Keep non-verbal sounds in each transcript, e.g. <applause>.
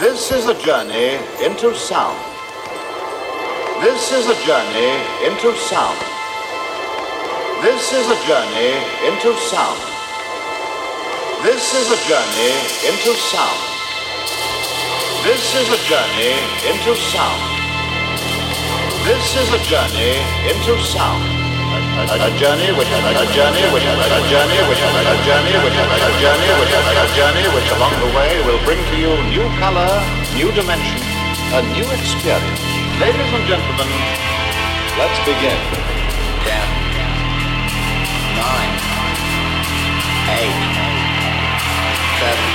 This is a journey into sound. This is a journey into sound. This is a journey into sound. This is a journey into sound. This is a journey into sound. This is a journey into sound a journey which a journey which a journey which a journey which a journey which a journey which along the way will bring to you new color, new dimension, a new experience. Ladies and gentlemen, let's begin. Ten, nine, eight, seven,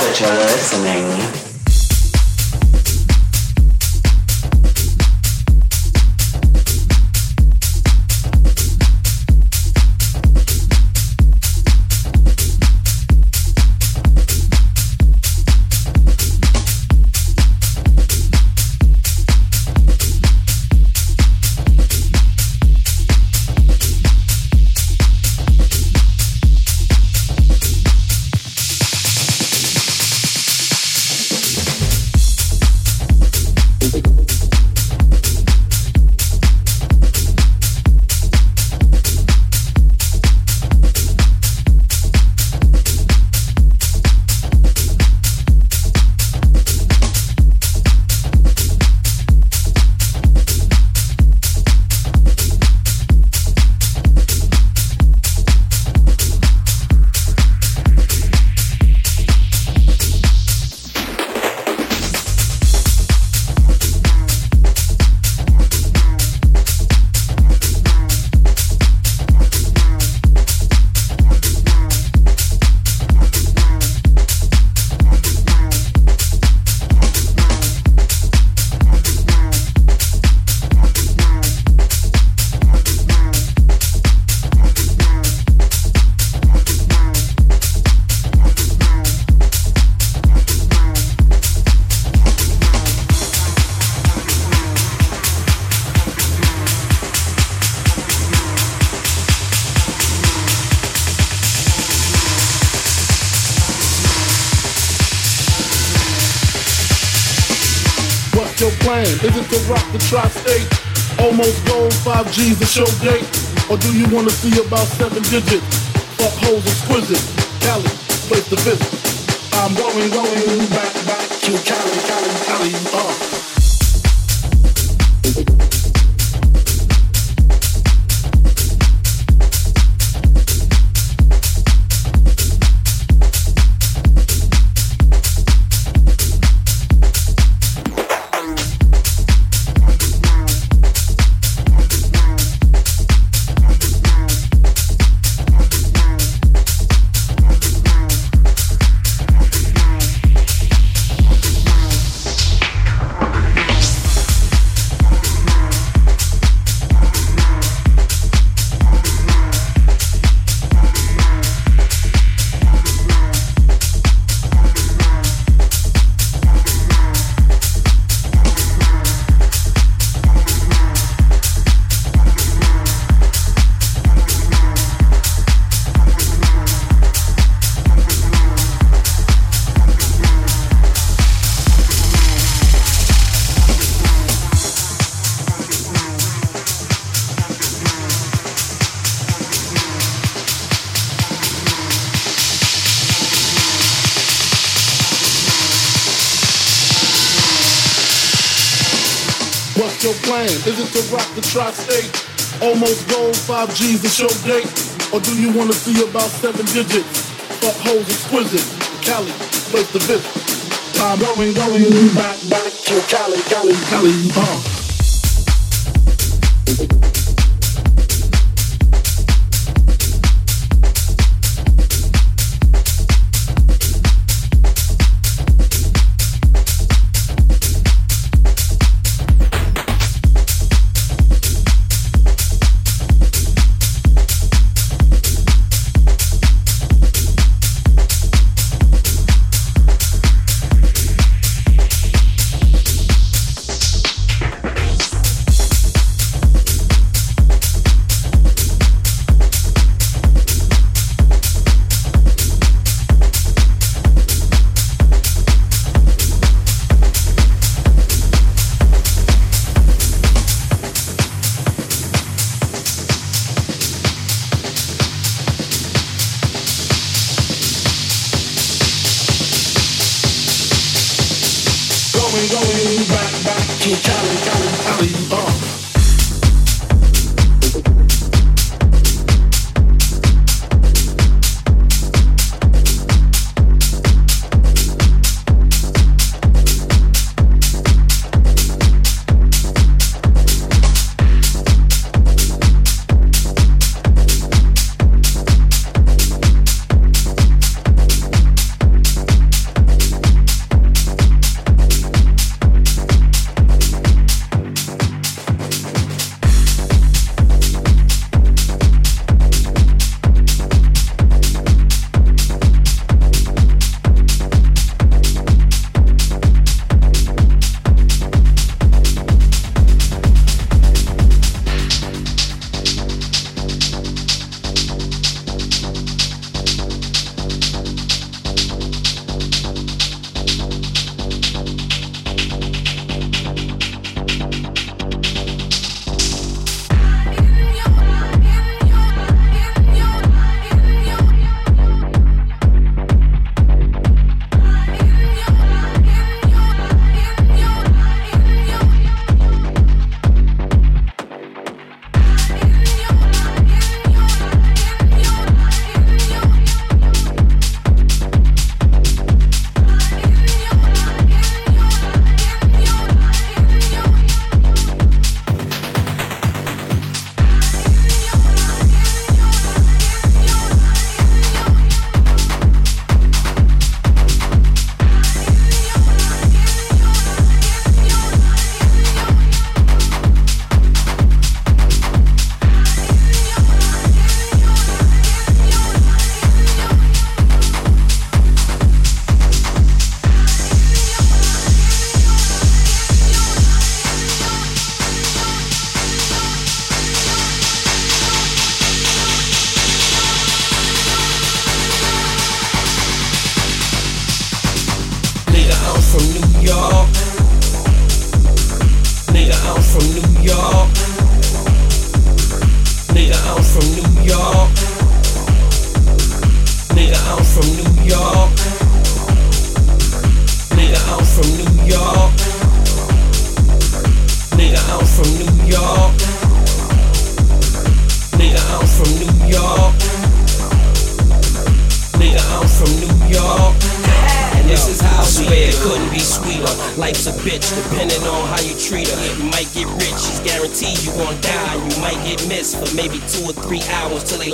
that you're listening. About seven digits? Tri-state. Almost gold, 5G's a show date. Or do you wanna see about seven digits? Fuck hoes exquisite. Cali, place to visit. I'm going, going back, back to Cali, Cali, Cali, uh.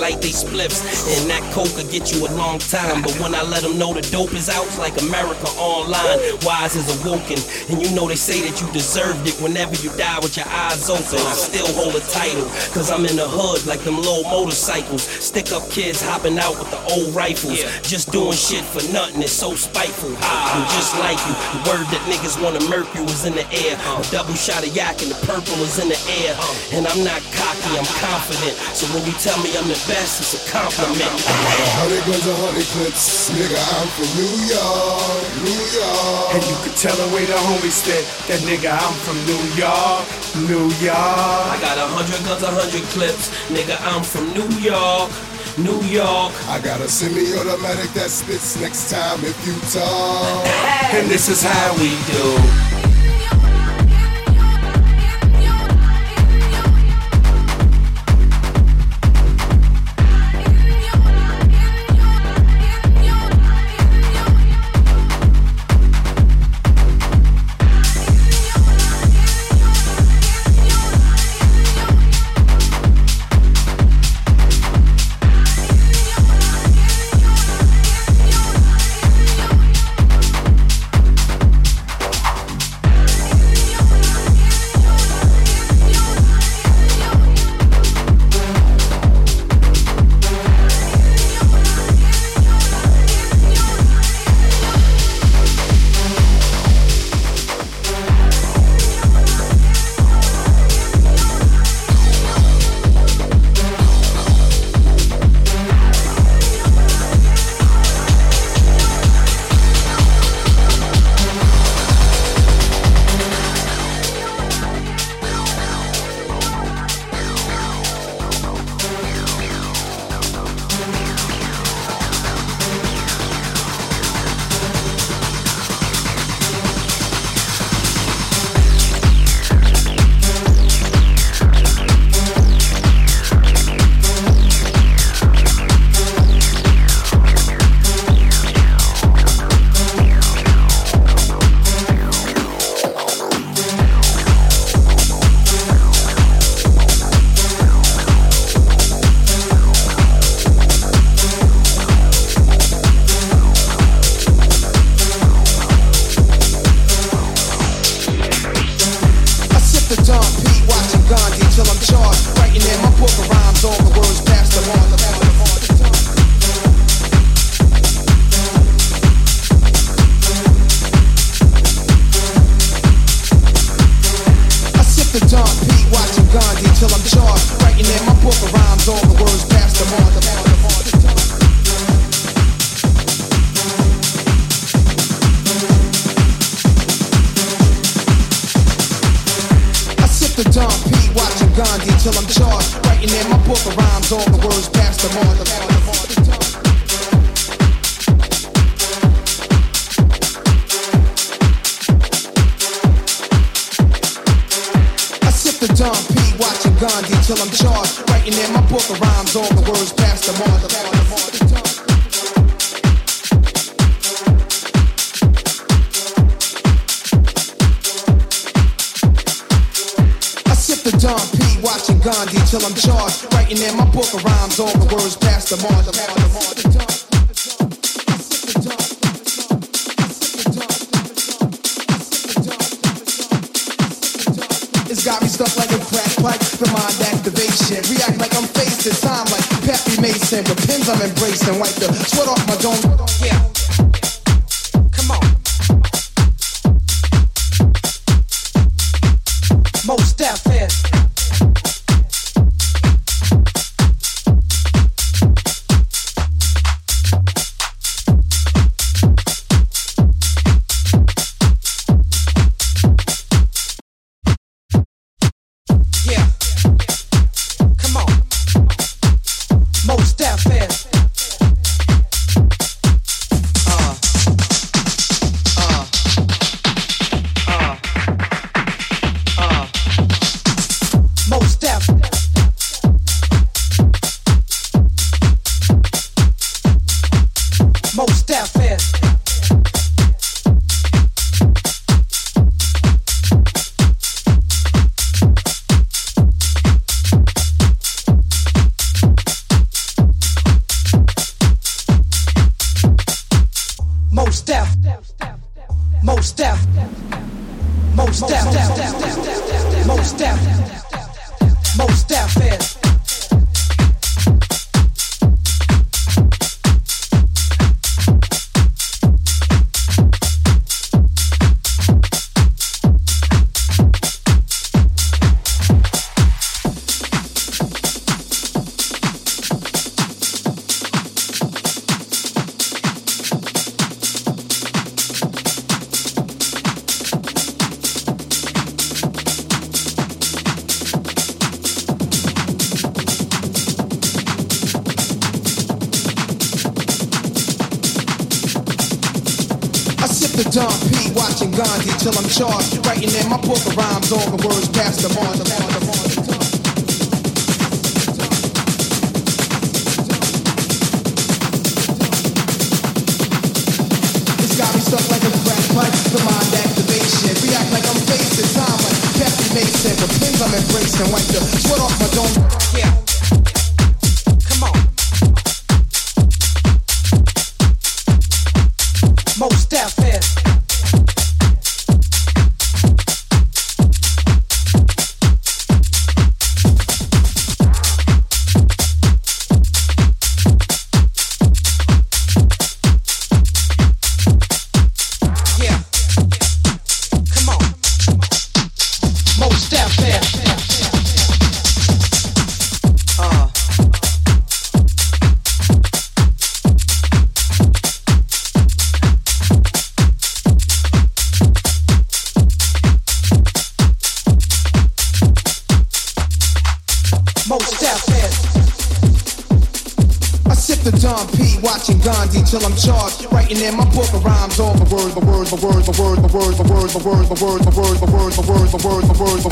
Like they splips. And that coke could get you a long time. But when I let them know the dope is out, it's like America online. Wise is awoken, and you know they say that you deserved it whenever you die with your eyes open. I still hold a title, cause I'm in the hood like them low motorcycles. Stick up kids hopping out with the old rifles. Just doing shit for nothing, it's so spiteful. I'm just like you. The word that niggas wanna murk you is in the air. A double shot of yak and the purple is in the air. And I'm not cocky, I'm confident. So when you tell me I'm the best, it's a compliment. Hundred guns, a hundred clips, nigga. I'm from New York, New York. And you could tell the way the homies spit that nigga. I'm from New York, New York. I got a hundred guns, a hundred clips, nigga. I'm from New York. New York. I got a semi-automatic that spits next time if you talk. and this is how we do. that fast. Words, the words, the words, the words, the words, the words, the words, the words, the words, the words, the words, the words, the words, the words, the words,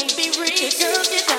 can't be real. Girl,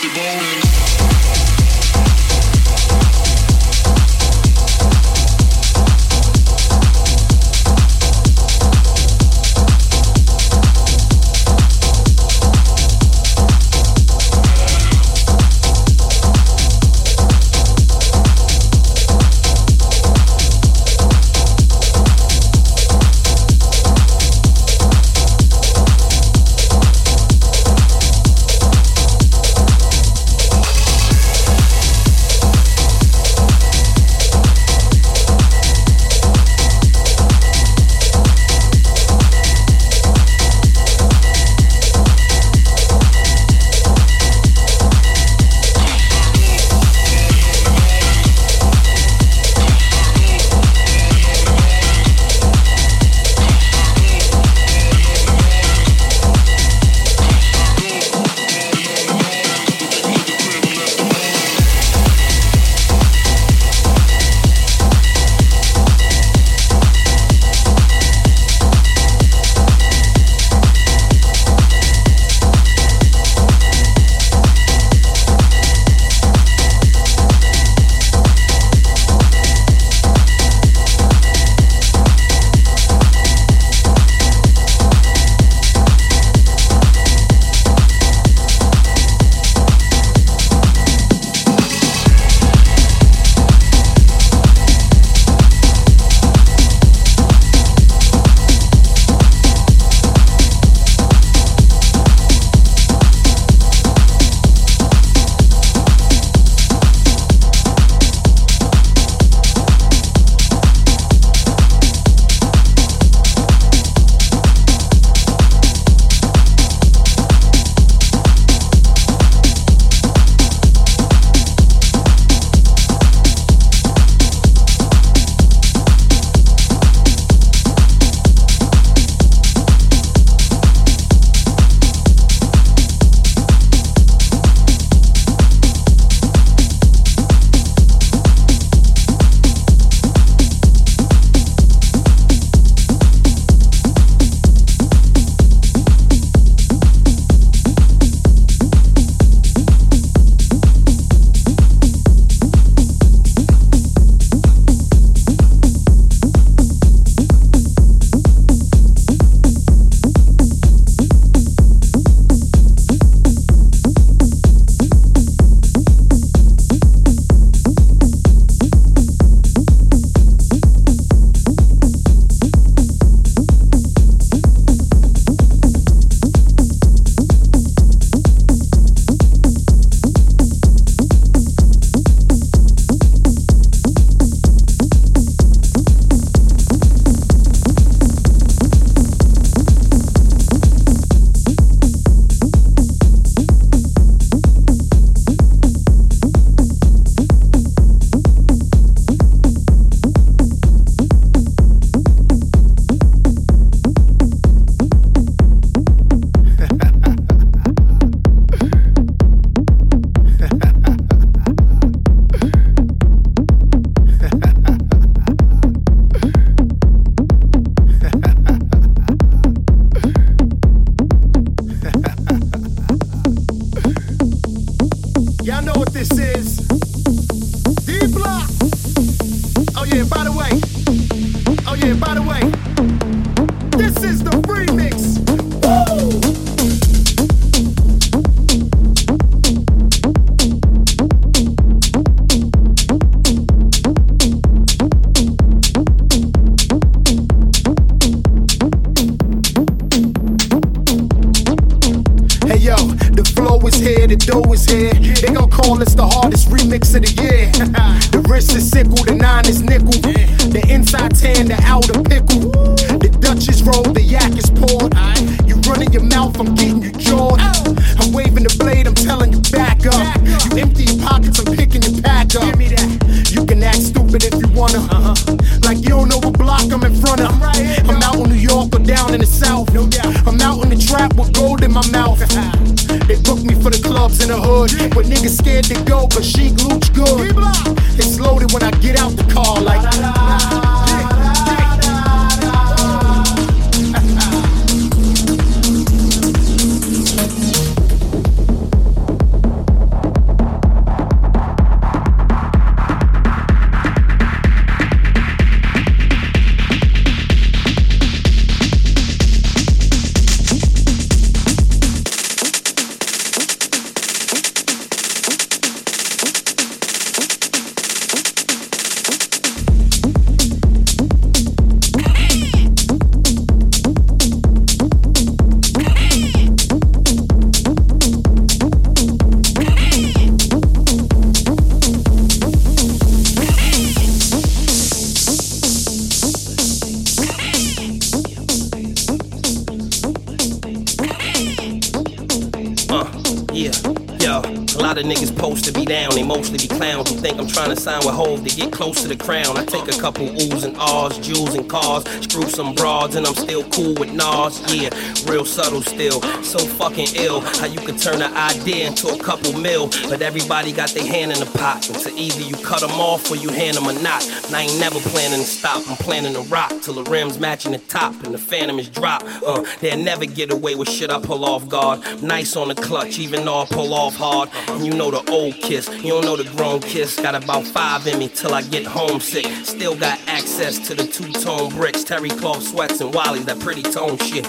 the bones. yo, the flow is here, the dough is here. They gon' call us the hardest remix of the year. <laughs> the wrist is sickle, the nine is nickel. The inside tan, the outer pickle. The Dutch is rolled, the yak is poured. You running your mouth, I'm getting you jawed. I'm waving the blade, I'm telling you back up. You empty your pockets, I'm picking your pack up. Give me that can act stupid if you wanna. huh Like you don't know what block I'm in front of. I'm out in New York or down in the South. No doubt. I'm out in the trap with gold in my mouth. <laughs> They book me for the clubs in the hood. but niggas scared to go, but she looks good. It's loaded when I get out the car, like. Yeah, trying to sign with hoes to get close to the crown. I take a couple oohs and ahs, jewels and cars, screw some broads, and I'm still cool with Nas. Yeah, real subtle still, so fucking ill. How you can turn an idea into a couple mil, but everybody got their hand in the pot. And so either you cut them off or you hand them a knot. And I ain't never planning to stop, I'm planning to rock till the rims matching the top and the phantom is drop. Uh, they'll never get away with shit I pull off guard. Nice on the clutch, even though I pull off hard. And you know the old kiss, you don't know the grown kiss. Got about five in me till I get homesick. Still got access to the two tone bricks, terry cloth sweats, and Wally's that pretty tone shit.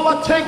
Notes